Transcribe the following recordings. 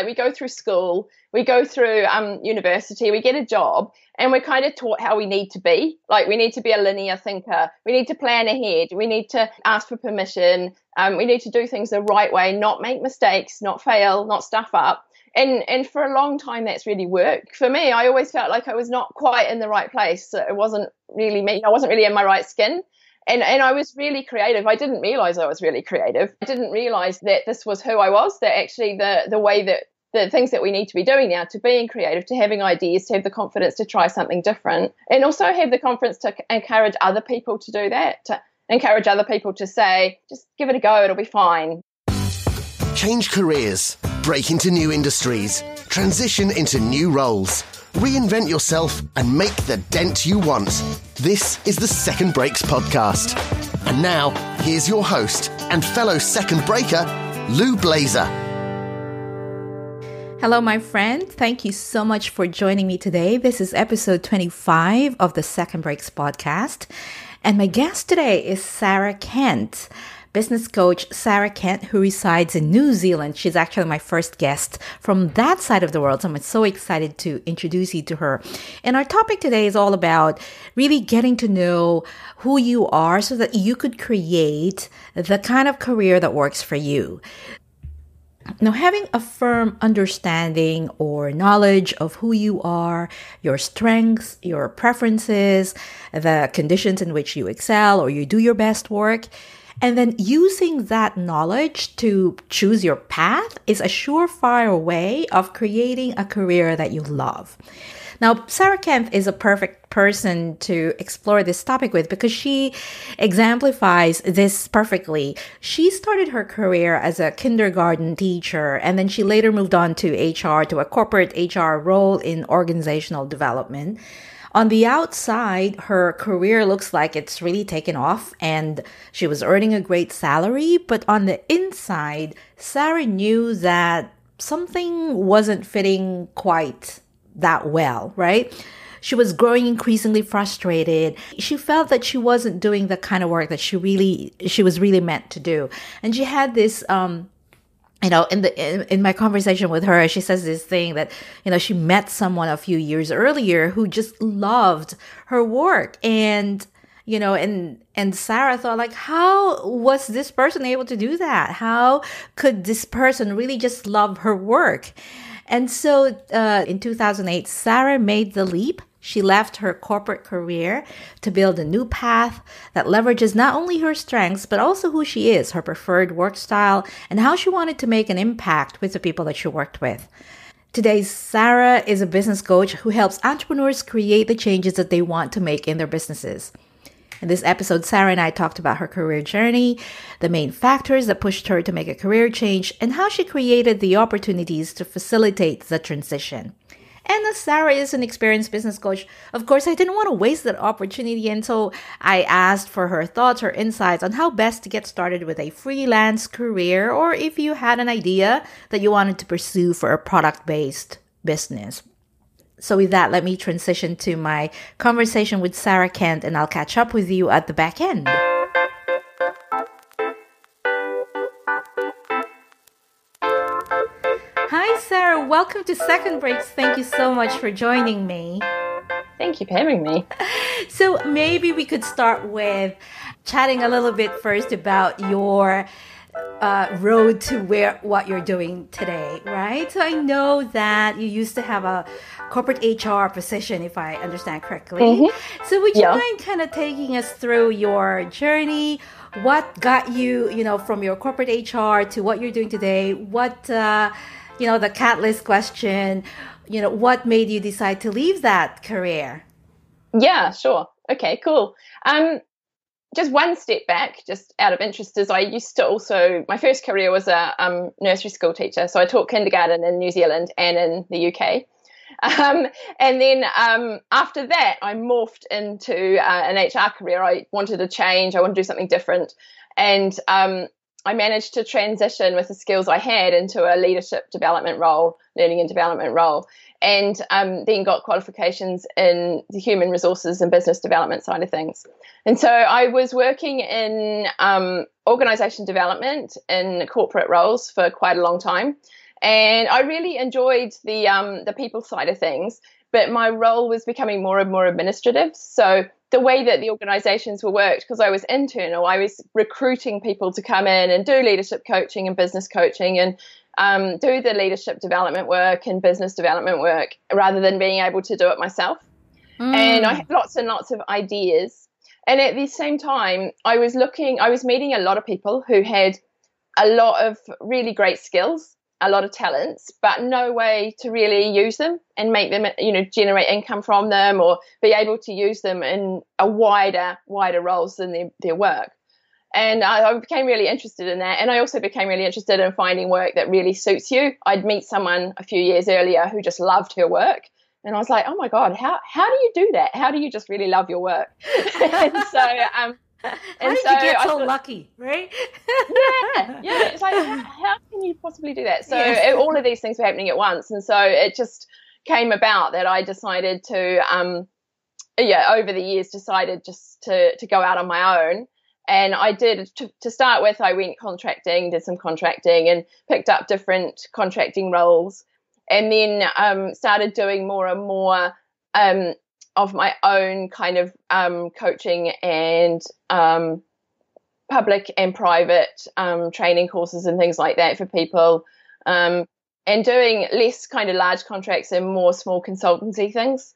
Like we go through school, we go through um, university, we get a job, and we're kind of taught how we need to be. Like we need to be a linear thinker, we need to plan ahead, we need to ask for permission, um, we need to do things the right way, not make mistakes, not fail, not stuff up. And and for a long time, that's really worked for me. I always felt like I was not quite in the right place. It wasn't really me. I wasn't really in my right skin and and I was really creative. I didn't realize I was really creative. I didn't realize that this was who I was. That actually the the way that the things that we need to be doing now to being creative, to having ideas, to have the confidence to try something different, and also have the confidence to encourage other people to do that. To encourage other people to say, just give it a go, it'll be fine. Change careers, break into new industries, transition into new roles. Reinvent yourself and make the dent you want. This is the Second Breaks podcast. And now, here's your host and fellow second breaker, Lou Blaser. Hello, my friend. Thank you so much for joining me today. This is episode 25 of the Second Breaks podcast. And my guest today is Sarah Kent business coach Sarah Kent, who resides in New Zealand. She's actually my first guest from that side of the world. So I'm so excited to introduce you to her. And our topic today is all about really getting to know who you are so that you could create the kind of career that works for you. Now, having a firm understanding or knowledge of who you are, your strengths, your preferences, the conditions in which you excel or you do your best work, and then using that knowledge to choose your path is a surefire way of creating a career that you love. Now, Sarah Kent is a perfect person to explore this topic with because she exemplifies this perfectly. She started her career as a kindergarten teacher and then she later moved on to HR, to a corporate HR role in organizational development. On the outside, her career looks like it's really taken off and she was earning a great salary. But on the inside, Sarah knew that something wasn't fitting quite that well, right? She was growing increasingly frustrated. She felt that she wasn't doing the kind of work that she really she was really meant to do. And she had this um you know, in the in, in, my conversation with her, she says this thing that you know she met someone a few years earlier who just loved her work, and you know, and and Sarah thought like, how was this person able to do that? How could this person really just love her work? And so, uh, in 2008, Sarah made the leap she left her corporate career to build a new path that leverages not only her strengths, but also who she is, her preferred work style, and how she wanted to make an impact with the people that she worked with. Today, Sarah is a business coach who helps entrepreneurs create the changes that they want to make in their businesses. In this episode, Sarah and I talked about her career journey, the main factors that pushed her to make a career change, and how she created the opportunities to facilitate the transition. And as Sarah is an experienced business coach, of course, I didn't want to waste that opportunity. And so I asked for her thoughts, her insights on how best to get started with a freelance career, or if you had an idea that you wanted to pursue for a product based business. So, with that, let me transition to my conversation with Sarah Kent, and I'll catch up with you at the back end. Hi, Sarah, welcome to Second Breaks. Thank you so much for joining me. Thank you for having me. So, maybe we could start with chatting a little bit first about your uh, road to where what you're doing today, right? So I know that you used to have a corporate HR position, if I understand correctly. Mm-hmm. So would you yeah. mind kind of taking us through your journey? What got you, you know, from your corporate HR to what you're doing today? What uh, you know, the catalyst question, you know, what made you decide to leave that career? Yeah, sure. Okay, cool. Um, just one step back, just out of interest, is I used to also, my first career was a um, nursery school teacher. So I taught kindergarten in New Zealand and in the UK. Um, and then um, after that, I morphed into uh, an HR career. I wanted to change, I wanted to do something different. And um, I managed to transition with the skills I had into a leadership development role, learning and development role, and um, then got qualifications in the human resources and business development side of things. And so I was working in um, organization development in corporate roles for quite a long time. and I really enjoyed the um, the people side of things. But my role was becoming more and more administrative. So the way that the organizations were worked, because I was internal, I was recruiting people to come in and do leadership coaching and business coaching and um, do the leadership development work and business development work rather than being able to do it myself. Mm. And I had lots and lots of ideas. And at the same time, I was looking, I was meeting a lot of people who had a lot of really great skills a lot of talents, but no way to really use them and make them, you know, generate income from them or be able to use them in a wider, wider roles than their, their work. And I, I became really interested in that. And I also became really interested in finding work that really suits you. I'd meet someone a few years earlier who just loved her work. And I was like, oh my God, how, how do you do that? How do you just really love your work? and so, um, How and did so you get so thought, lucky, right? yeah, yeah. It's like, how, how, can you possibly do that? So yes. it, all of these things were happening at once, and so it just came about that I decided to, um, yeah, over the years, decided just to to go out on my own. And I did to, to start with. I went contracting, did some contracting, and picked up different contracting roles, and then um, started doing more and more um, of my own kind of um, coaching and um, public and private um, training courses and things like that for people, um, and doing less kind of large contracts and more small consultancy things.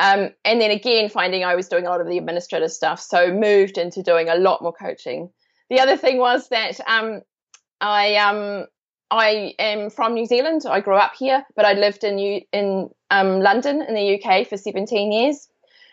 Um, and then again, finding I was doing a lot of the administrative stuff, so moved into doing a lot more coaching. The other thing was that um, I I am from New Zealand. I grew up here, but I lived in New, in um, London in the UK for 17 years,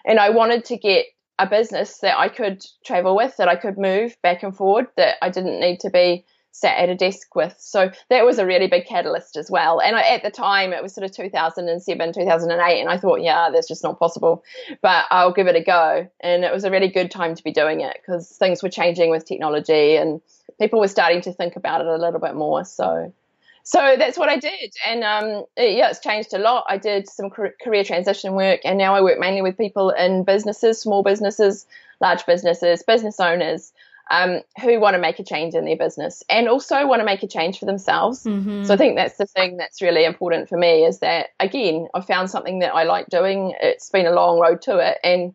and I wanted to get a business that I could travel with, that I could move back and forward, that I didn't need to be sat at a desk with. So that was a really big catalyst as well. And I, at the time, it was sort of 2007, 2008, and I thought, yeah, that's just not possible, but I'll give it a go. And it was a really good time to be doing it because things were changing with technology and people were starting to think about it a little bit more. So, so that's what I did, and um, it, yeah, it's changed a lot. I did some career transition work, and now I work mainly with people in businesses, small businesses, large businesses, business owners. Um, who want to make a change in their business and also want to make a change for themselves. Mm-hmm. So I think that's the thing that's really important for me is that again, I found something that I like doing. It's been a long road to it, and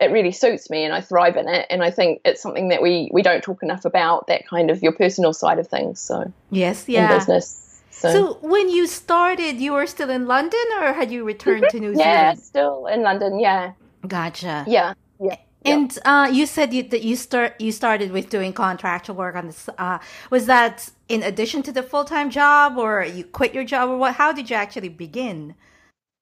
it really suits me and I thrive in it. And I think it's something that we, we don't talk enough about that kind of your personal side of things. So, yes, yeah. In business. So. so when you started, you were still in London or had you returned to New Zealand? Yeah, still in London. Yeah. Gotcha. Yeah. Yeah. And uh, you said you, that you start you started with doing contractual work on this. Uh, was that in addition to the full time job, or you quit your job, or what? How did you actually begin?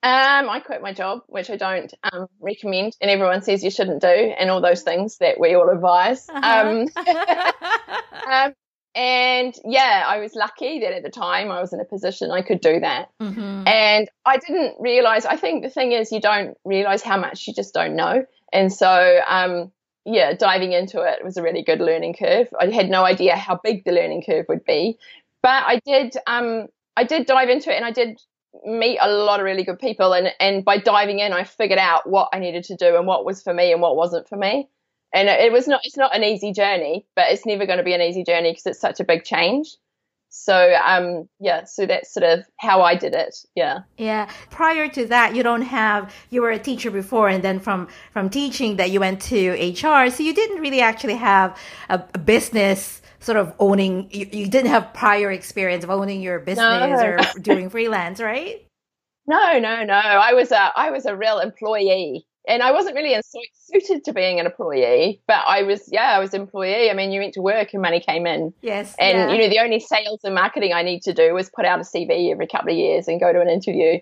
Um, I quit my job, which I don't um, recommend, and everyone says you shouldn't do, and all those things that we all advise. Uh-huh. Um, um, and yeah, I was lucky that at the time I was in a position I could do that. Mm-hmm. And I didn't realize, I think the thing is, you don't realize how much you just don't know. And so, um, yeah, diving into it was a really good learning curve. I had no idea how big the learning curve would be, but I did, um, I did dive into it and I did meet a lot of really good people and and by diving in I figured out what I needed to do and what was for me and what wasn't for me and it was not it's not an easy journey but it's never going to be an easy journey because it's such a big change so um yeah so that's sort of how I did it yeah. Yeah. Prior to that you don't have you were a teacher before and then from from teaching that you went to HR so you didn't really actually have a, a business sort of owning you, you didn't have prior experience of owning your business no. or doing freelance right? No no no. I was a i was a real employee and i wasn't really suited to being an employee but i was yeah i was employee i mean you went to work and money came in yes and yeah. you know the only sales and marketing i need to do was put out a cv every couple of years and go to an interview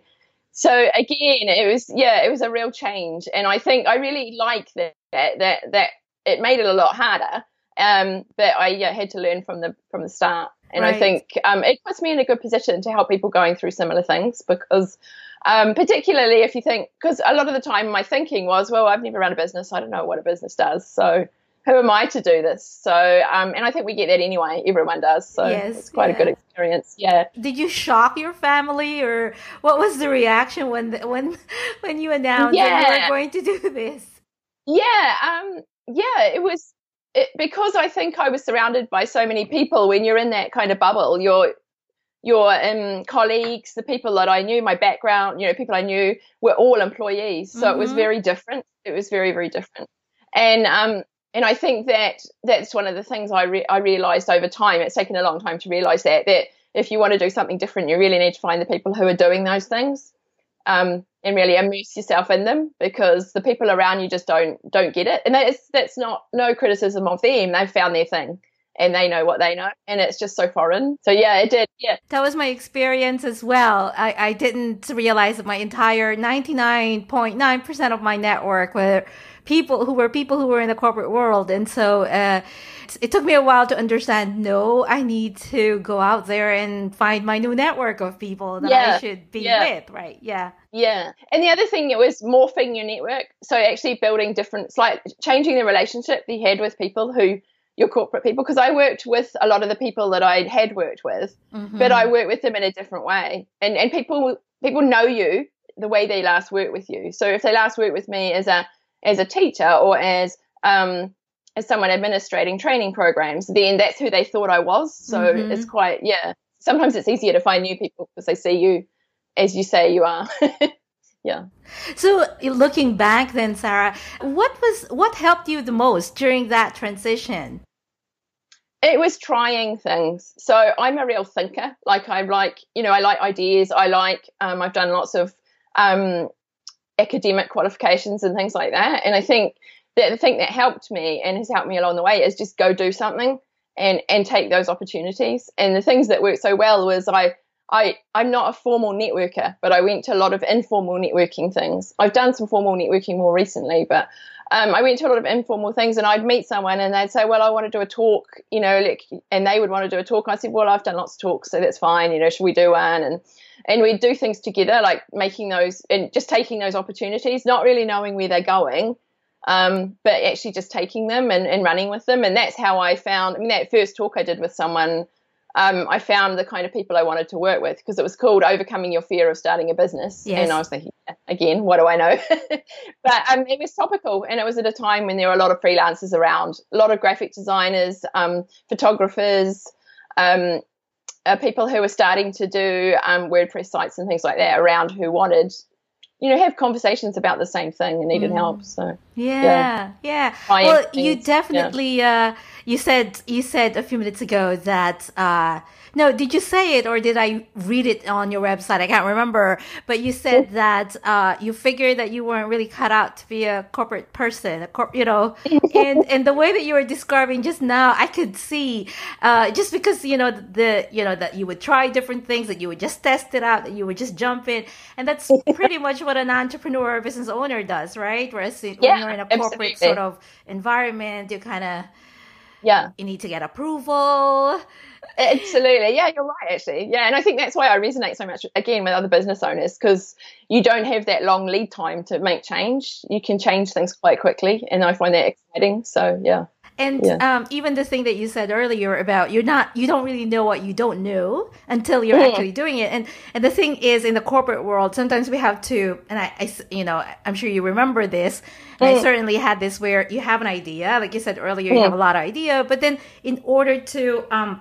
so again it was yeah it was a real change and i think i really like that that that it made it a lot harder um, but I yeah, had to learn from the from the start, and right. I think um, it puts me in a good position to help people going through similar things because. Um, particularly if you think, because a lot of the time my thinking was, well, I've never run a business, I don't know what a business does, so who am I to do this? So, um, and I think we get that anyway. Everyone does. So yes, it's quite yeah. a good experience. Yeah. Did you shock your family, or what was the reaction when the, when when you announced yeah. that you were going to do this? Yeah. Um. Yeah. It was it, because I think I was surrounded by so many people. When you're in that kind of bubble, you're your um, colleagues, the people that I knew, my background, you know, people I knew were all employees. So mm-hmm. it was mm-hmm. very different. It was very, very different. And um, and I think that that's one of the things I re- I realized over time. It's taken a long time to realize that that if you want to do something different, you really need to find the people who are doing those things. Um, and really immerse yourself in them because the people around you just don't don't get it and that's that's not no criticism of them they've found their thing and they know what they know and it's just so foreign. So yeah it did. Yeah. That was my experience as well. I, I didn't realize that my entire 99.9% of my network were people who were people who were in the corporate world. And so uh, it took me a while to understand no i need to go out there and find my new network of people that yeah. i should be yeah. with right? Yeah. Yeah. And the other thing it was morphing your network. So actually building different like changing the relationship you had with people who your corporate people because I worked with a lot of the people that I had worked with, mm-hmm. but I worked with them in a different way. And and people people know you the way they last worked with you. So if they last worked with me as a as a teacher or as um as someone administrating training programs, then that's who they thought I was. So mm-hmm. it's quite yeah. Sometimes it's easier to find new people because they see you as you say you are. yeah. So looking back then, Sarah, what was what helped you the most during that transition? It was trying things. So I'm a real thinker. Like I like, you know, I like ideas. I like. Um, I've done lots of um, academic qualifications and things like that. And I think that the thing that helped me and has helped me along the way is just go do something and and take those opportunities. And the things that worked so well was I I, I'm not a formal networker, but I went to a lot of informal networking things. I've done some formal networking more recently, but um, I went to a lot of informal things and I'd meet someone and they'd say, Well, I want to do a talk, you know, like, and they would want to do a talk. And I said, Well, I've done lots of talks, so that's fine, you know, should we do one? And, and we'd do things together, like making those and just taking those opportunities, not really knowing where they're going, um, but actually just taking them and, and running with them. And that's how I found, I mean, that first talk I did with someone um, I found the kind of people I wanted to work with because it was called Overcoming Your Fear of Starting a Business. Yes. And I was thinking, again, what do I know? but um, it was topical and it was at a time when there were a lot of freelancers around, a lot of graphic designers, um, photographers, um, uh, people who were starting to do um, WordPress sites and things like that around who wanted you know have conversations about the same thing and needed mm. help so yeah yeah, yeah. well things, you definitely yeah. uh you said you said a few minutes ago that uh, no, did you say it or did I read it on your website? I can't remember. But you said that uh, you figured that you weren't really cut out to be a corporate person, a corp, you know. and and the way that you were describing just now, I could see uh, just because you know the you know that you would try different things, that you would just test it out, that you would just jump in, and that's pretty much what an entrepreneur or business owner does, right? Whereas when you're in a corporate absolutely. sort of environment, you kind of yeah. you need to get approval. Absolutely. Yeah you're right actually. Yeah and i think that's why i resonate so much again with other business owners because you don't have that long lead time to make change. You can change things quite quickly and i find that exciting. So yeah and yeah. um, even the thing that you said earlier about you're not you don't really know what you don't know until you're mm. actually doing it and and the thing is in the corporate world sometimes we have to and I, I you know i'm sure you remember this mm. i certainly had this where you have an idea like you said earlier you have a lot of idea but then in order to um,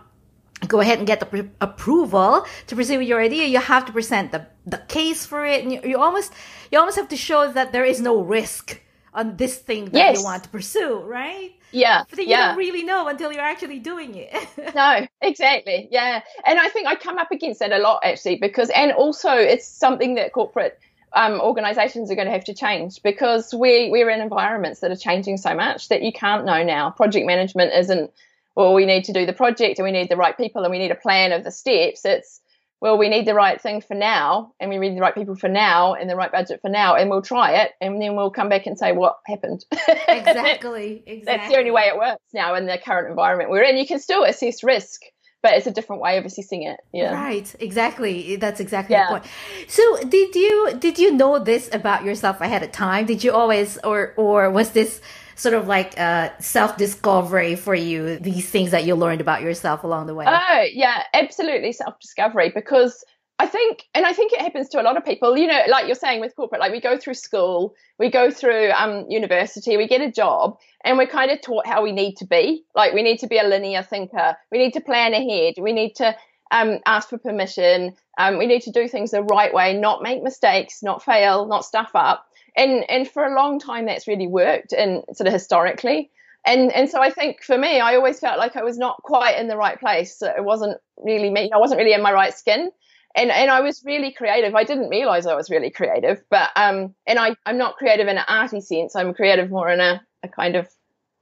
go ahead and get the pre- approval to proceed with your idea you have to present the, the case for it and you, you almost you almost have to show that there is no risk on this thing that yes. you want to pursue right yeah. But you yeah. don't really know until you're actually doing it. no, exactly. Yeah. And I think I come up against that a lot actually because, and also it's something that corporate um, organizations are going to have to change because we, we're in environments that are changing so much that you can't know now. Project management isn't, well, we need to do the project and we need the right people and we need a plan of the steps. It's, well, we need the right thing for now, and we need the right people for now, and the right budget for now, and we'll try it, and then we'll come back and say what happened. exactly, exactly. That's the only way it works now in the current environment we're in. You can still assess risk, but it's a different way of assessing it. Yeah. Right. Exactly. That's exactly yeah. the point. So, did you did you know this about yourself ahead of time? Did you always, or or was this sort of like a self discovery for you, these things that you learned about yourself along the way? Oh, yeah, absolutely self discovery because I think, and I think it happens to a lot of people, you know, like you're saying with corporate, like we go through school, we go through um, university, we get a job, and we're kind of taught how we need to be. Like we need to be a linear thinker, we need to plan ahead, we need to um, ask for permission. Um, we need to do things the right way, not make mistakes, not fail, not stuff up. And and for a long time, that's really worked, and sort of historically. And and so I think for me, I always felt like I was not quite in the right place. It wasn't really me. I wasn't really in my right skin. And and I was really creative. I didn't realize I was really creative, but um, and I I'm not creative in an arty sense. I'm creative more in a, a kind of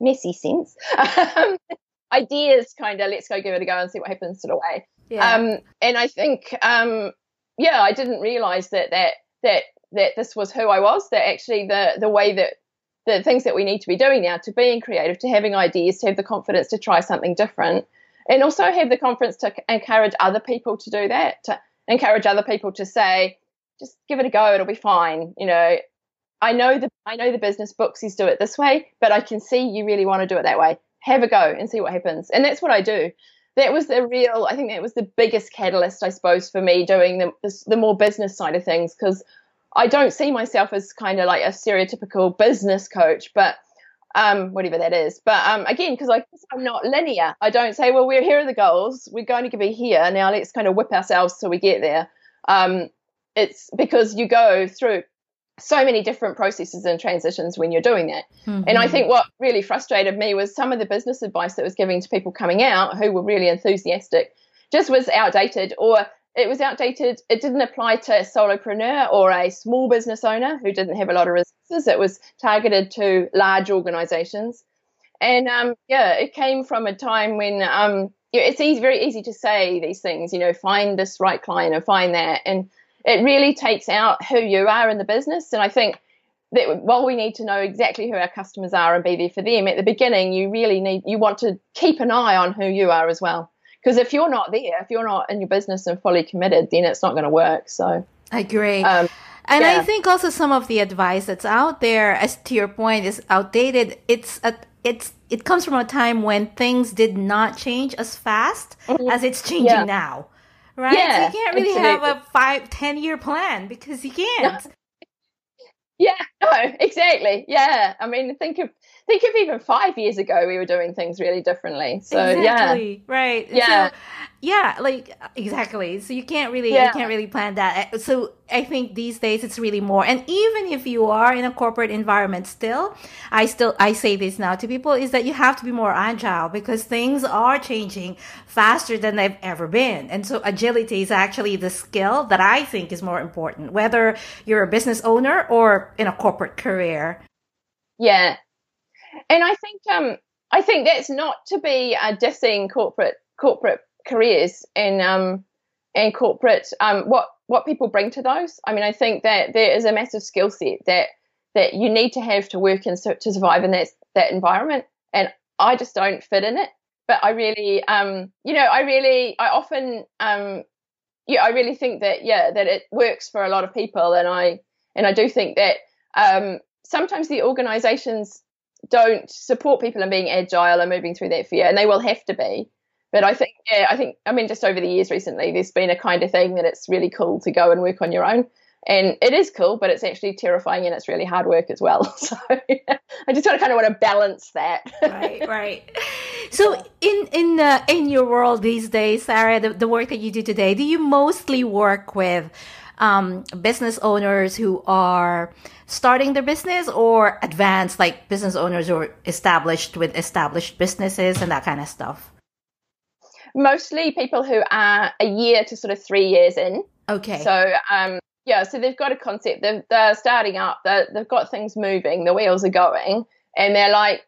messy sense. Ideas, kind of. Let's go give it a go and see what happens sort of way. Yeah. Um, and I think, um, yeah, I didn't realize that that that that this was who I was. That actually the the way that the things that we need to be doing now to being creative, to having ideas, to have the confidence to try something different, and also have the confidence to encourage other people to do that. To encourage other people to say, just give it a go, it'll be fine. You know, I know the I know the business books is do it this way, but I can see you really want to do it that way. Have a go and see what happens. And that's what I do that was the real i think that was the biggest catalyst i suppose for me doing the, the, more business side of things because i don't see myself as kind of like a stereotypical business coach but um, whatever that is. But um, again because i'm not linear. I don't say well we're here are the goals. We're going to be here. Now let's kind of whip ourselves till we get there. Um, it's because you go through so many different processes and transitions when you're doing that. Mm-hmm. And I think what really frustrated me was some of the business advice that was giving to people coming out who were really enthusiastic just was outdated or it was outdated. It didn't apply to a solopreneur or a small business owner who didn't have a lot of resources. It was targeted to large organizations. And um, yeah, it came from a time when um, it's easy, very easy to say these things, you know, find this right client and find that. And it really takes out who you are in the business. And I think that while we need to know exactly who our customers are and be there for them at the beginning, you really need you want to keep an eye on who you are as well. Because if you're not there, if you're not in your business and fully committed, then it's not going to work. So I agree. Um, and yeah. I think also some of the advice that's out there, as to your point, is outdated. It's a, it's it comes from a time when things did not change as fast mm-hmm. as it's changing yeah. now right? Yeah, so you can't really absolutely. have a five, ten year plan because you can't. Yeah, no, exactly. Yeah, I mean, think of think of even five years ago, we were doing things really differently. So exactly. yeah, right. Yeah, so, yeah, like exactly. So you can't really yeah. you can't really plan that. Eh, so I think these days it's really more. And even if you are in a corporate environment, still, I still I say this now to people is that you have to be more agile because things are changing faster than they've ever been. And so agility is actually the skill that I think is more important, whether you're a business owner or in a corporate career. Yeah, and I think um, I think that's not to be uh, dissing corporate corporate careers and um, and corporate um, what what people bring to those. I mean, I think that there is a massive skill set that that you need to have to work and to survive in that that environment. And I just don't fit in it. But I really, um, you know, I really, I often, um, yeah, I really think that yeah, that it works for a lot of people, and I and I do think that um, sometimes the organisations don't support people in being agile and moving through that fear, and they will have to be. But I think, yeah, I think, I mean, just over the years recently, there's been a kind of thing that it's really cool to go and work on your own. And it is cool, but it's actually terrifying and it's really hard work as well. So I just kind of kind of want to balance that. right, right. So in in uh, in your world these days, Sarah, the, the work that you do today, do you mostly work with um, business owners who are starting their business or advanced like business owners who are established with established businesses and that kind of stuff? Mostly people who are a year to sort of three years in. Okay. So, um, yeah, so they've got a concept. They're, they're starting up. they they've got things moving. The wheels are going, and they're like,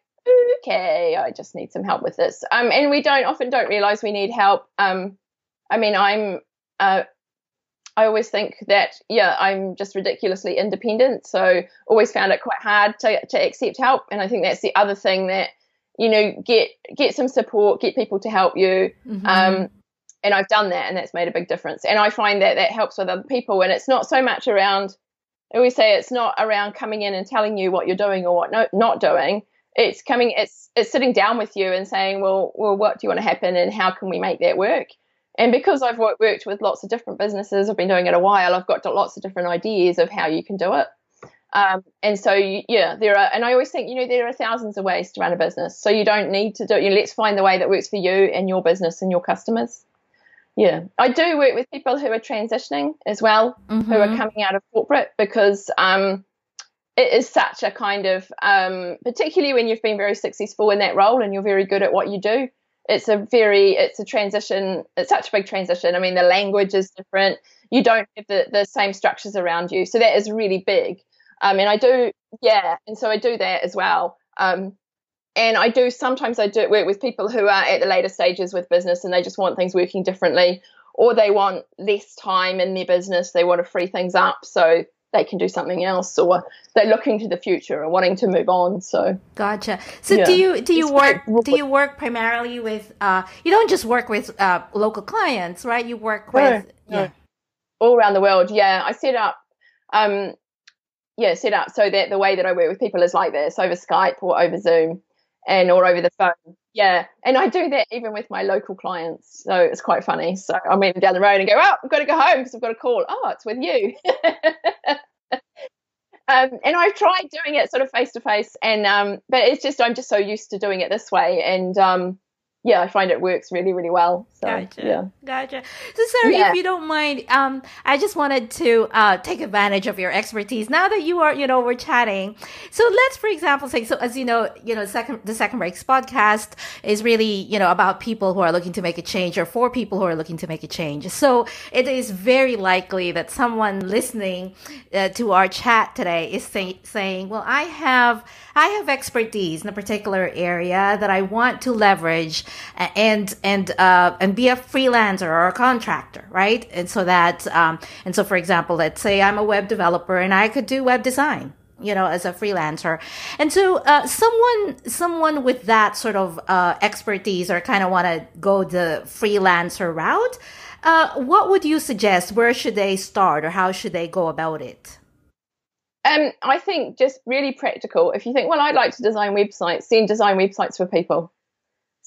okay, I just need some help with this. Um, and we don't often don't realize we need help. Um, I mean, I'm I always think that yeah, I'm just ridiculously independent, so always found it quite hard to to accept help. And I think that's the other thing that you know get get some support, get people to help you. Mm-hmm. Um, and I've done that, and that's made a big difference. And I find that that helps with other people, and it's not so much around. I always say it's not around coming in and telling you what you're doing or what no, not doing. It's coming, it's it's sitting down with you and saying, well, well, what do you want to happen, and how can we make that work? And because I've worked with lots of different businesses, I've been doing it a while, I've got lots of different ideas of how you can do it. Um, and so, yeah, there are, and I always think, you know, there are thousands of ways to run a business. So you don't need to do it. You know, let's find the way that works for you and your business and your customers. Yeah, I do work with people who are transitioning as well, mm-hmm. who are mm-hmm. coming out of corporate because um, it is such a kind of, um, particularly when you've been very successful in that role and you're very good at what you do. It's a very, it's a transition. It's such a big transition. I mean, the language is different. You don't have the, the same structures around you, so that is really big. Um, and I do, yeah, and so I do that as well. Um, and I do sometimes I do work with people who are at the later stages with business and they just want things working differently, or they want less time in their business. They want to free things up so they can do something else, or they're looking to the future and wanting to move on. So gotcha. So yeah. do you do you it's work do you work primarily with uh, you don't just work with uh, local clients, right? You work with no, yeah. all around the world. Yeah, I set up um, yeah, set up so that the way that I work with people is like this over Skype or over Zoom and or over the phone. Yeah. And I do that even with my local clients. So it's quite funny. So I'm even down the road and go, oh, I've got to go home because I've got a call. Oh, it's with you. um, and I've tried doing it sort of face to face and um, but it's just I'm just so used to doing it this way. And um, yeah, I find it works really, really well. So, gotcha. Yeah. Gotcha. So, Sarah, yeah. if you don't mind, um, I just wanted to uh, take advantage of your expertise now that you are, you know, we're chatting. So, let's, for example, say, so as you know, you know, second the Second Breaks podcast is really, you know, about people who are looking to make a change or for people who are looking to make a change. So, it is very likely that someone listening uh, to our chat today is say, saying, "Well, I have." I have expertise in a particular area that I want to leverage and and uh, and be a freelancer or a contractor, right? And so that um, and so for example, let's say I'm a web developer and I could do web design you know as a freelancer and so uh, someone someone with that sort of uh, expertise or kind of want to go the freelancer route uh, what would you suggest where should they start or how should they go about it um, I think just really practical. If you think, well, I'd like to design websites, then design websites for people.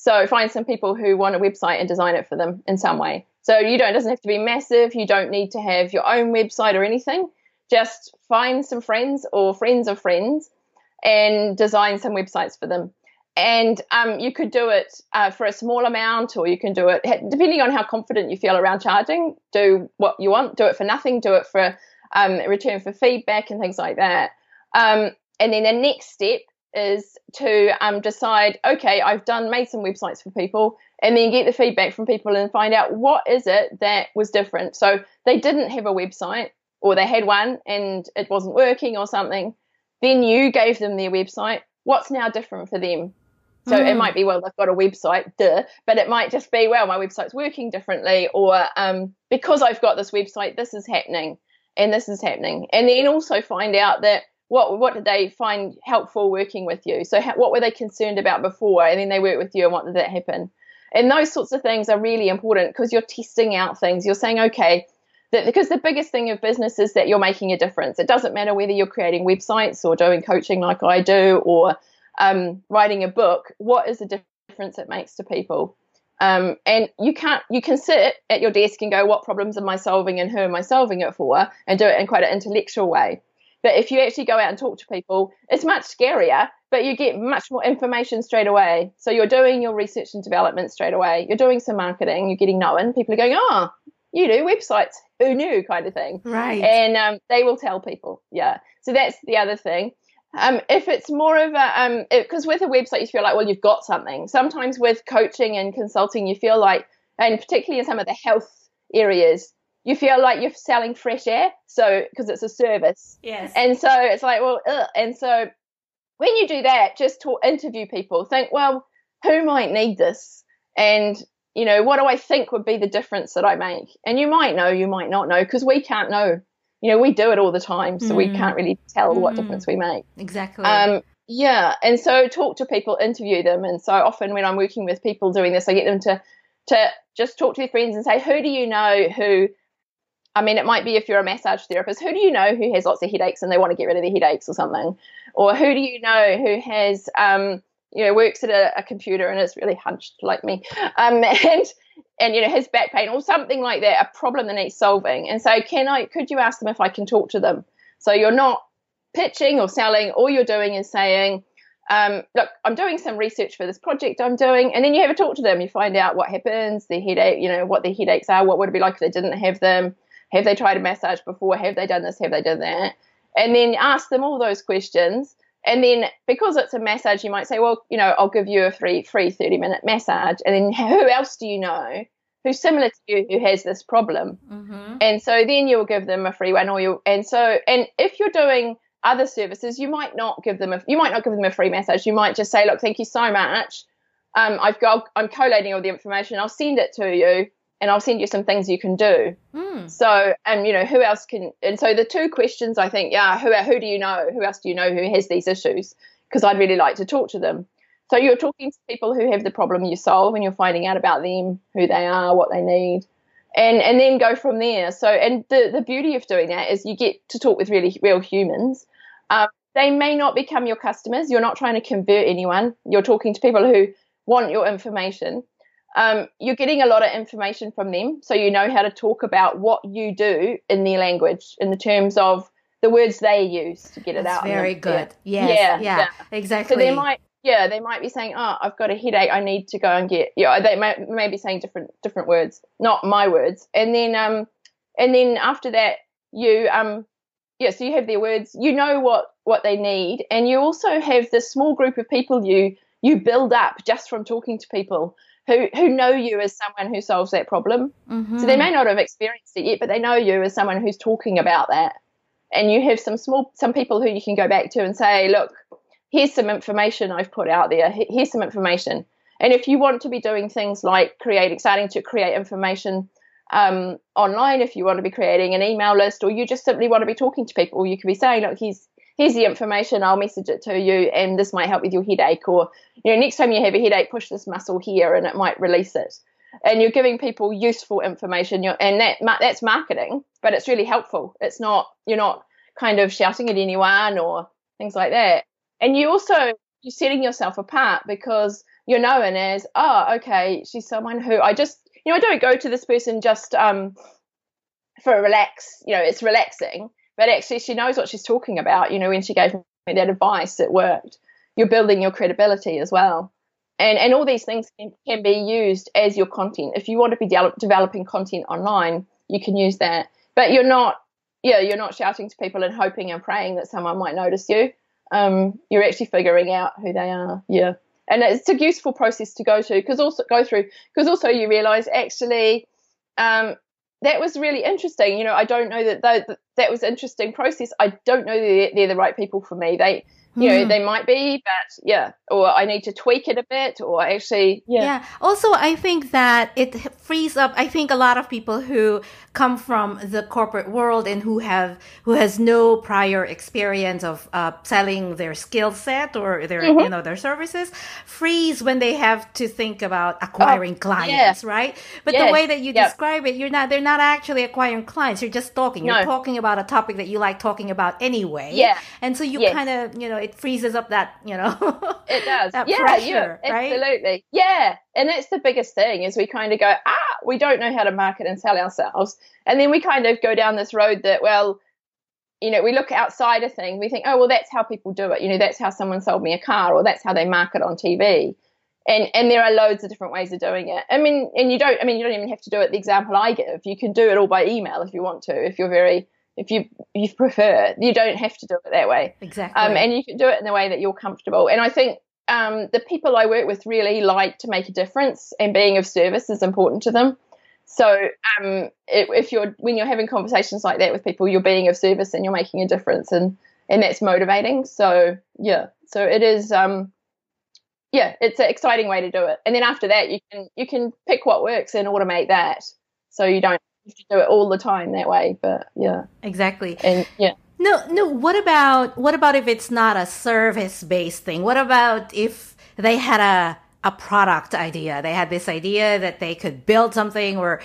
So find some people who want a website and design it for them in some way. So you don't it doesn't have to be massive. You don't need to have your own website or anything. Just find some friends or friends of friends and design some websites for them. And um, you could do it uh, for a small amount, or you can do it depending on how confident you feel around charging. Do what you want. Do it for nothing. Do it for um, return for feedback and things like that. Um, and then the next step is to um, decide, okay, I've done made some websites for people, and then get the feedback from people and find out what is it that was different. So they didn't have a website, or they had one and it wasn't working or something. Then you gave them their website. What's now different for them? So mm. it might be, well, they've got a website, duh, but it might just be, well, my website's working differently, or um, because I've got this website, this is happening and this is happening. And then also find out that what what did they find helpful working with you? So what were they concerned about before, and then they work with you, and what did that happen? And those sorts of things are really important because you're testing out things. You're saying, okay, that because the biggest thing of business is that you're making a difference. It doesn't matter whether you're creating websites or doing coaching like I do or um, writing a book. What is the difference it makes to people? Um, and you can't you can sit at your desk and go, what problems am I solving and who am I solving it for, and do it in quite an intellectual way. But if you actually go out and talk to people, it's much scarier, but you get much more information straight away. So you're doing your research and development straight away. You're doing some marketing. You're getting known. People are going, oh, you do websites. Who knew? Kind of thing. Right. And um, they will tell people. Yeah. So that's the other thing. Um, if it's more of a, because um, with a website, you feel like, well, you've got something. Sometimes with coaching and consulting, you feel like, and particularly in some of the health areas, you feel like you're selling fresh air. So, because it's a service. Yes. And so it's like, well, ugh. and so when you do that, just to interview people, think, well, who might need this? And, you know, what do I think would be the difference that I make? And you might know, you might not know, because we can't know you know, we do it all the time, so mm. we can't really tell mm. what difference we make. Exactly. Um, yeah, and so talk to people, interview them, and so often when I'm working with people doing this, I get them to to just talk to their friends and say, who do you know who? I mean, it might be if you're a massage therapist, who do you know who has lots of headaches and they want to get rid of their headaches or something, or who do you know who has um, you know works at a, a computer and is really hunched like me, um, and and you know has back pain or something like that, a problem that needs solving. And so, can I? Could you ask them if I can talk to them? So you're not pitching or selling. All you're doing is saying, um, look, I'm doing some research for this project I'm doing, and then you have a talk to them. You find out what happens, their headache, you know, what their headaches are, what would it be like if they didn't have them, have they tried a massage before, have they done this, have they done that, and then ask them all those questions. And then because it's a massage, you might say, well, you know, I'll give you a free free 30 minute massage, and then who else do you know who's similar to you who has this problem? Mm-hmm. And so then you'll give them a free one, or you and so and if you're doing other services, you might not give them a you might not give them a free message. You might just say, look, thank you so much. Um, I've got I'm collating all the information. I'll send it to you, and I'll send you some things you can do. Mm. So, and you know, who else can? And so the two questions I think, yeah, who who do you know? Who else do you know who has these issues? Because I'd really like to talk to them. So you're talking to people who have the problem you solve, and you're finding out about them, who they are, what they need and and then go from there. So, and the the beauty of doing that is you get to talk with really real humans. Um, they may not become your customers. You're not trying to convert anyone. You're talking to people who want your information. Um, you're getting a lot of information from them, so you know how to talk about what you do in their language, in the terms of the words they use to get it That's out. Very good. Yes, yeah, yeah, yeah, exactly. So they might yeah, they might be saying, "Oh, I've got a headache. I need to go and get." Yeah, they may, may be saying different different words, not my words. And then um, and then after that, you um, yeah, so you have their words. You know what what they need, and you also have this small group of people you you build up just from talking to people who who know you as someone who solves that problem. Mm-hmm. So they may not have experienced it yet, but they know you as someone who's talking about that. And you have some small some people who you can go back to and say, look here's some information I've put out there. Here's some information. And if you want to be doing things like creating, starting to create information um, online, if you want to be creating an email list, or you just simply want to be talking to people, you could be saying, look, here's here's the information. I'll message it to you, and this might help with your headache. Or you know, next time you have a headache, push this muscle here, and it might release it. And you're giving people useful information, and that that's marketing, but it's really helpful. It's not you're not kind of shouting at anyone or things like that and you also you're setting yourself apart because you're known as oh okay she's someone who i just you know i don't go to this person just um for a relax you know it's relaxing but actually she knows what she's talking about you know when she gave me that advice it worked. You're building your credibility as well. And and all these things can, can be used as your content. If you want to be de- developing content online you can use that. But you're not yeah you're not shouting to people and hoping and praying that someone might notice you. Um, you're actually figuring out who they are. Yeah, and it's a useful process to go to because also go through because also you realise actually um, that was really interesting. You know, I don't know that that, that was interesting process. I don't know that they're, they're the right people for me. They you know, hmm. they might be, but yeah, or I need to tweak it a bit, or actually, yeah. Yeah. Also, I think that it frees up. I think a lot of people who come from the corporate world and who have who has no prior experience of uh, selling their skill set or their mm-hmm. you know their services freeze when they have to think about acquiring oh, clients, yeah. right? But yes. the way that you yep. describe it, you're not they're not actually acquiring clients. You're just talking. You're talking about a topic that you like talking about anyway. Yeah. And so you yes. kind of you know it freezes up that you know it does. yeah, pressure, yeah, right? absolutely. Yeah and that's the biggest thing is we kind of go ah we don't know how to market and sell ourselves. And then we kind of go down this road that well you know we look outside a thing we think oh well that's how people do it you know that's how someone sold me a car or that's how they market on tv and and there are loads of different ways of doing it. I mean and you don't i mean you don't even have to do it the example i give. You can do it all by email if you want to if you're very if you you prefer you don't have to do it that way. Exactly. Um, and you can do it in the way that you're comfortable. And i think um, the people i work with really like to make a difference and being of service is important to them. So um, if you're when you're having conversations like that with people you're being of service and you're making a difference and and that's motivating. So yeah. So it is um, yeah it's an exciting way to do it. And then after that you can you can pick what works and automate that so you don't to do it all the time that way. But yeah, exactly. And yeah. No, no. What about what about if it's not a service based thing? What about if they had a a product idea? They had this idea that they could build something, or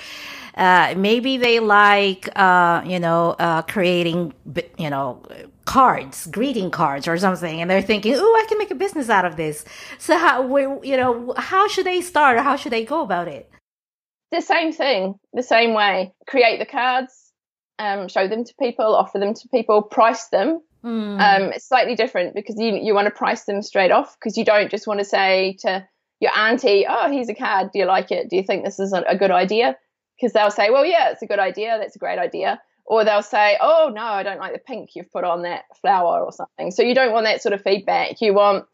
uh, maybe they like uh, you know uh, creating you know cards, greeting cards or something, and they're thinking, "Oh, I can make a business out of this." So how you know how should they start? Or how should they go about it? The same thing, the same way. Create the cards, um, show them to people, offer them to people, price them. Mm. Um, it's slightly different because you you want to price them straight off because you don't just want to say to your auntie, "Oh, here's a card. Do you like it? Do you think this is a, a good idea?" Because they'll say, "Well, yeah, it's a good idea. That's a great idea." Or they'll say, "Oh no, I don't like the pink you've put on that flower or something." So you don't want that sort of feedback. You want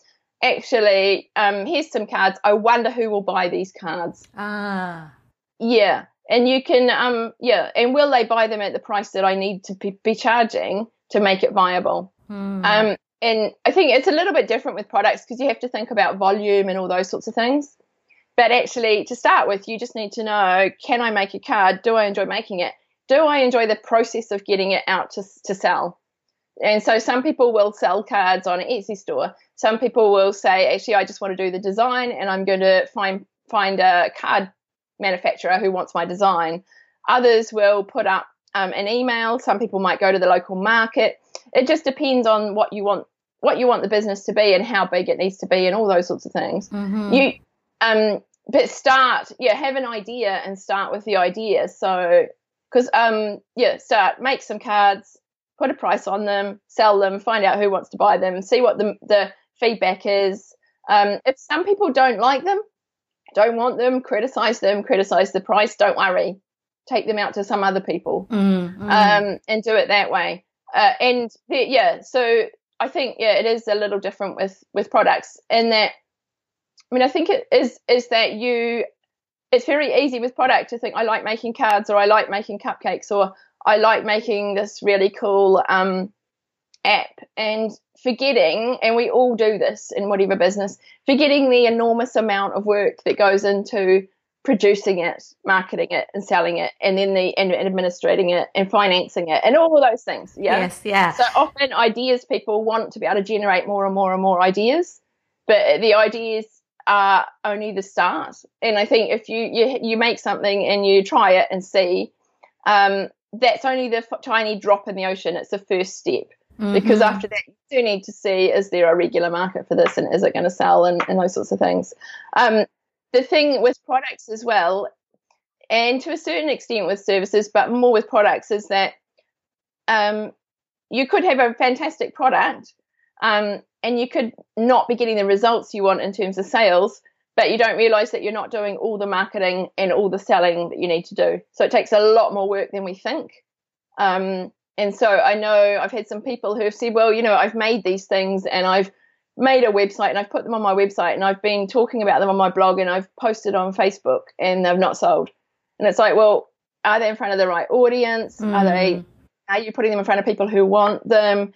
actually, um, here's some cards. I wonder who will buy these cards. Ah. Yeah. And you can, um, yeah, and will they buy them at the price that I need to be, be charging to make it viable? Hmm. Um, and I think it's a little bit different with products because you have to think about volume and all those sorts of things. But actually, to start with, you just need to know can I make a card? Do I enjoy making it? Do I enjoy the process of getting it out to, to sell? And so some people will sell cards on an Etsy store. Some people will say, actually, I just want to do the design and I'm going to find find a card manufacturer who wants my design. Others will put up um, an email. Some people might go to the local market. It just depends on what you want what you want the business to be and how big it needs to be and all those sorts of things. Mm-hmm. You um but start yeah have an idea and start with the idea so because um yeah start make some cards put a price on them, sell them, find out who wants to buy them, see what the, the feedback is. Um, if some people don't like them, don't want them, criticize them, criticize the price, don't worry. Take them out to some other people mm, mm. Um, and do it that way. Uh, and the, yeah, so I think yeah, it is a little different with with products in that. I mean, I think it is is that you. It's very easy with product to think I like making cards or I like making cupcakes or I like making this really cool um, app and forgetting, and we all do this in whatever business, forgetting the enormous amount of work that goes into producing it, marketing it, and selling it, and then the and administrating it and financing it, and all of those things. Yeah. Yes. Yeah. So often, ideas people want to be able to generate more and more and more ideas, but the ideas are only the start. And I think if you you you make something and you try it and see, um, that's only the f- tiny drop in the ocean. It's the first step. Mm-hmm. Because after that, you do need to see is there a regular market for this and is it going to sell and, and those sorts of things. Um, the thing with products as well, and to a certain extent with services, but more with products, is that um, you could have a fantastic product um, and you could not be getting the results you want in terms of sales, but you don't realize that you're not doing all the marketing and all the selling that you need to do. So it takes a lot more work than we think. Um, and so I know I've had some people who have said, well, you know, I've made these things and I've made a website and I've put them on my website and I've been talking about them on my blog and I've posted on Facebook and they've not sold. And it's like, well, are they in front of the right audience? Mm. Are they are you putting them in front of people who want them?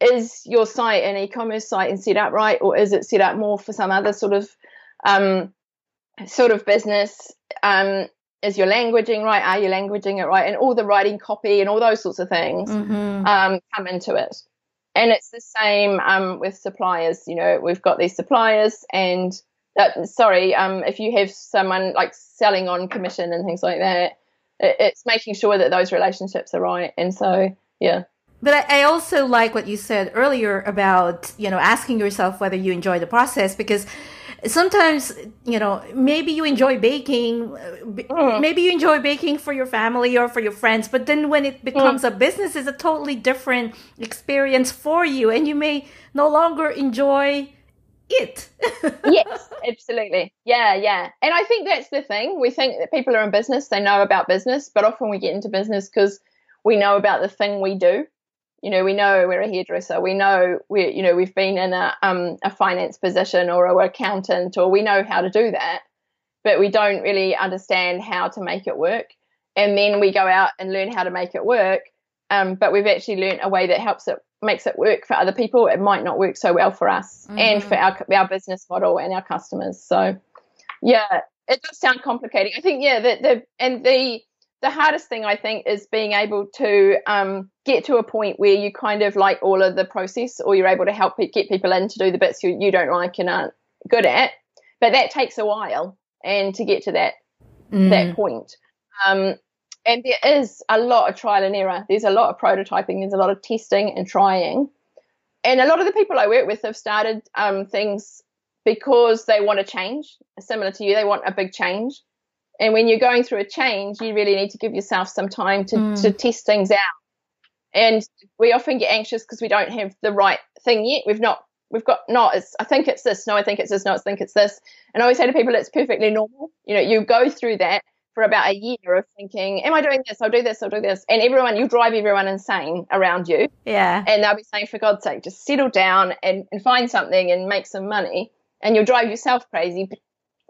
Is your site an e-commerce site and set up right, or is it set up more for some other sort of um, sort of business um, is your languaging right? Are you languaging it right? And all the writing copy and all those sorts of things mm-hmm. um, come into it. And it's the same um, with suppliers. You know, we've got these suppliers, and uh, sorry, um, if you have someone like selling on commission and things like that, it, it's making sure that those relationships are right. And so, yeah. But I, I also like what you said earlier about you know asking yourself whether you enjoy the process because sometimes you know maybe you enjoy baking mm. maybe you enjoy baking for your family or for your friends but then when it becomes mm. a business it's a totally different experience for you and you may no longer enjoy it. Yes absolutely. Yeah yeah. And i think that's the thing. We think that people are in business they know about business but often we get into business because we know about the thing we do you know, we know we're a hairdresser. We know we, you know, we've been in a um, a finance position or a accountant, or we know how to do that, but we don't really understand how to make it work. And then we go out and learn how to make it work. Um, but we've actually learned a way that helps it makes it work for other people. It might not work so well for us mm-hmm. and for our our business model and our customers. So, yeah, it does sound complicated. I think yeah, the, the and the the hardest thing I think is being able to um, get to a point where you kind of like all of the process, or you're able to help get people in to do the bits you, you don't like and aren't good at. But that takes a while, and to get to that mm. that point. Um, and there is a lot of trial and error. There's a lot of prototyping. There's a lot of testing and trying. And a lot of the people I work with have started um, things because they want to change. Similar to you, they want a big change and when you're going through a change, you really need to give yourself some time to, mm. to test things out And we often get anxious because we don't have the right thing yet. We've not, we've got, no, it's, I think it's this. No, I think it's this. No, I think it's this. And I always say to people, it's perfectly normal. You know, you go through that for about a year of thinking, am I doing this? I'll do this. I'll do this. And everyone, you drive everyone insane around you. Yeah. And they'll be saying, for God's sake, just settle down and, and find something and make some money. And you'll drive yourself crazy.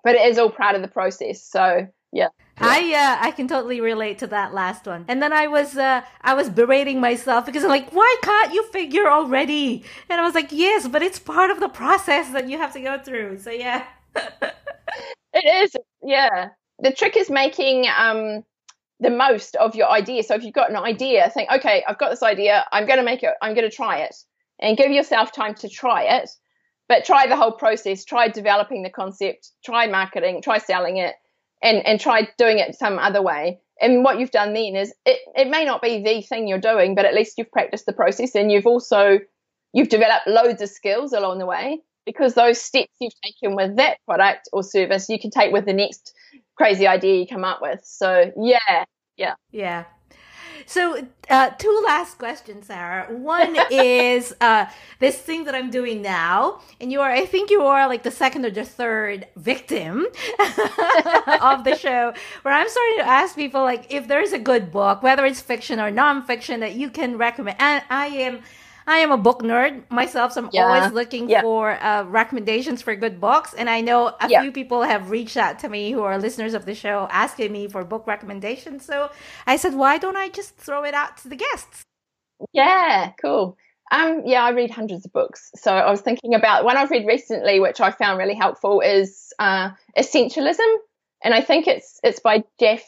But it is all part of the process. So, yeah. I uh, I can totally relate to that last one. And then I was uh, I was berating myself because I'm like, why can't you figure already? And I was like, yes, but it's part of the process that you have to go through. So yeah. it is, yeah. The trick is making um, the most of your idea. So if you've got an idea, think, okay, I've got this idea. I'm going to make it. I'm going to try it, and give yourself time to try it. But try the whole process. Try developing the concept. Try marketing. Try selling it and and try doing it some other way. And what you've done then is it, it may not be the thing you're doing, but at least you've practiced the process and you've also you've developed loads of skills along the way because those steps you've taken with that product or service you can take with the next crazy idea you come up with. So yeah, yeah. Yeah. So, uh, two last questions, Sarah. One is uh, this thing that I'm doing now, and you are, I think you are like the second or the third victim of the show, where I'm starting to ask people like if there's a good book, whether it's fiction or nonfiction, that you can recommend. And I am I am a book nerd myself, so I'm yeah. always looking yeah. for uh, recommendations for good books. And I know a yeah. few people have reached out to me who are listeners of the show asking me for book recommendations. So I said, why don't I just throw it out to the guests? Yeah, cool. Um, yeah, I read hundreds of books. So I was thinking about one I've read recently, which I found really helpful, is uh, Essentialism, and I think it's it's by Jeff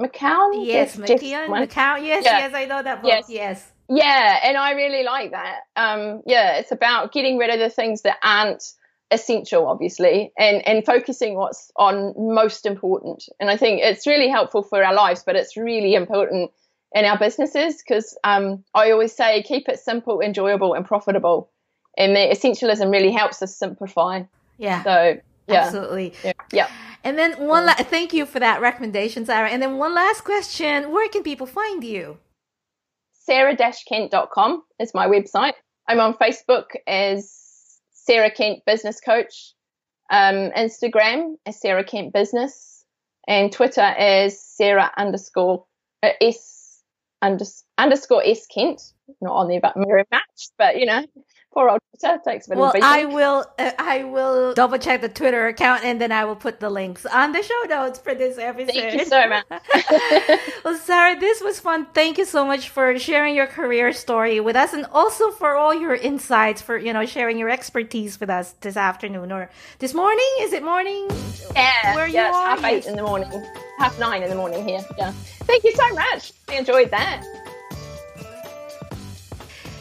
McCown. Yes, Jeff, McKeown. McKeown. Yes, yes, I know that book. Yes. yes. Yeah, and I really like that. Um, yeah, it's about getting rid of the things that aren't essential, obviously, and and focusing what's on most important. And I think it's really helpful for our lives, but it's really important in our businesses because um, I always say keep it simple, enjoyable, and profitable. And the essentialism really helps us simplify. Yeah. So yeah, absolutely. Yeah. yeah. And then one, la- thank you for that recommendation, Sarah. And then one last question: Where can people find you? sarah-kent.com is my website. I'm on Facebook as Sarah Kent Business Coach, um, Instagram as Sarah Kent Business, and Twitter is Sarah underscore uh, S underscore S Kent. Not on there, but very much, but you know, poor old Twitter takes a bit well, I will. Uh, I will double check the Twitter account and then I will put the links on the show notes for this episode. Thank you so much. well, Sarah, this was fun. Thank you so much for sharing your career story with us, and also for all your insights for you know sharing your expertise with us this afternoon or this morning. Is it morning? Yeah, where yeah, you are? half eight in the morning, half nine in the morning here. Yeah. Thank you so much. I enjoyed that.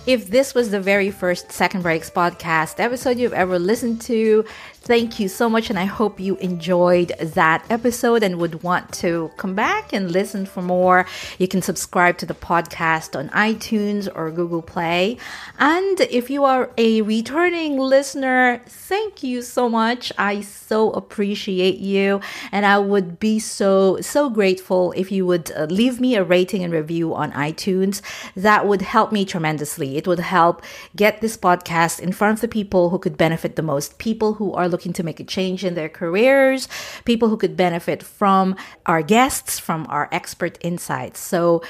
If this was the very first Second Breaks podcast episode you've ever listened to, Thank you so much, and I hope you enjoyed that episode and would want to come back and listen for more. You can subscribe to the podcast on iTunes or Google Play. And if you are a returning listener, thank you so much. I so appreciate you, and I would be so, so grateful if you would uh, leave me a rating and review on iTunes. That would help me tremendously. It would help get this podcast in front of the people who could benefit the most, people who are looking to make a change in their careers, people who could benefit from our guests, from our expert insights. So,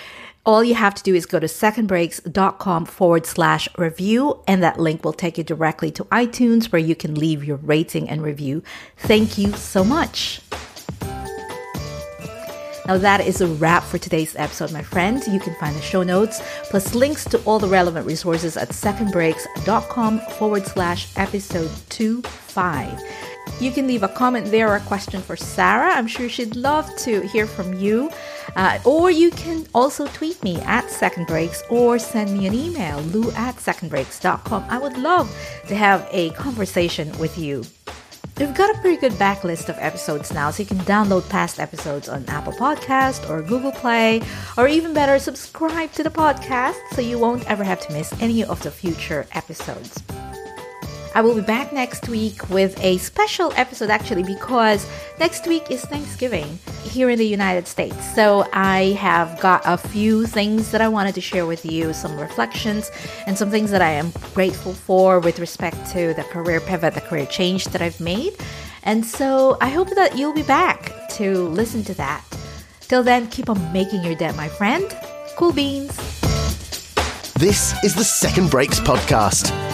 all you have to do is go to secondbreaks.com forward slash review, and that link will take you directly to iTunes where you can leave your rating and review. Thank you so much. Now, that is a wrap for today's episode, my friends. You can find the show notes plus links to all the relevant resources at secondbreaks.com forward slash episode 25. You can leave a comment there or a question for Sarah. I'm sure she'd love to hear from you. Uh, or you can also tweet me at Second Breaks or send me an email, lou at secondbreaks.com. I would love to have a conversation with you. We've got a pretty good backlist of episodes now, so you can download past episodes on Apple Podcast or Google Play, or even better, subscribe to the podcast so you won't ever have to miss any of the future episodes. I will be back next week with a special episode actually because next week is Thanksgiving. here in the United States. So I have got a few things that I wanted to share with you, some reflections and some things that I am grateful for with respect to the career pivot, the career change that I've made. And so I hope that you'll be back to listen to that. Till then, keep on making your debt, my friend. Cool beans. This is the Second Breaks podcast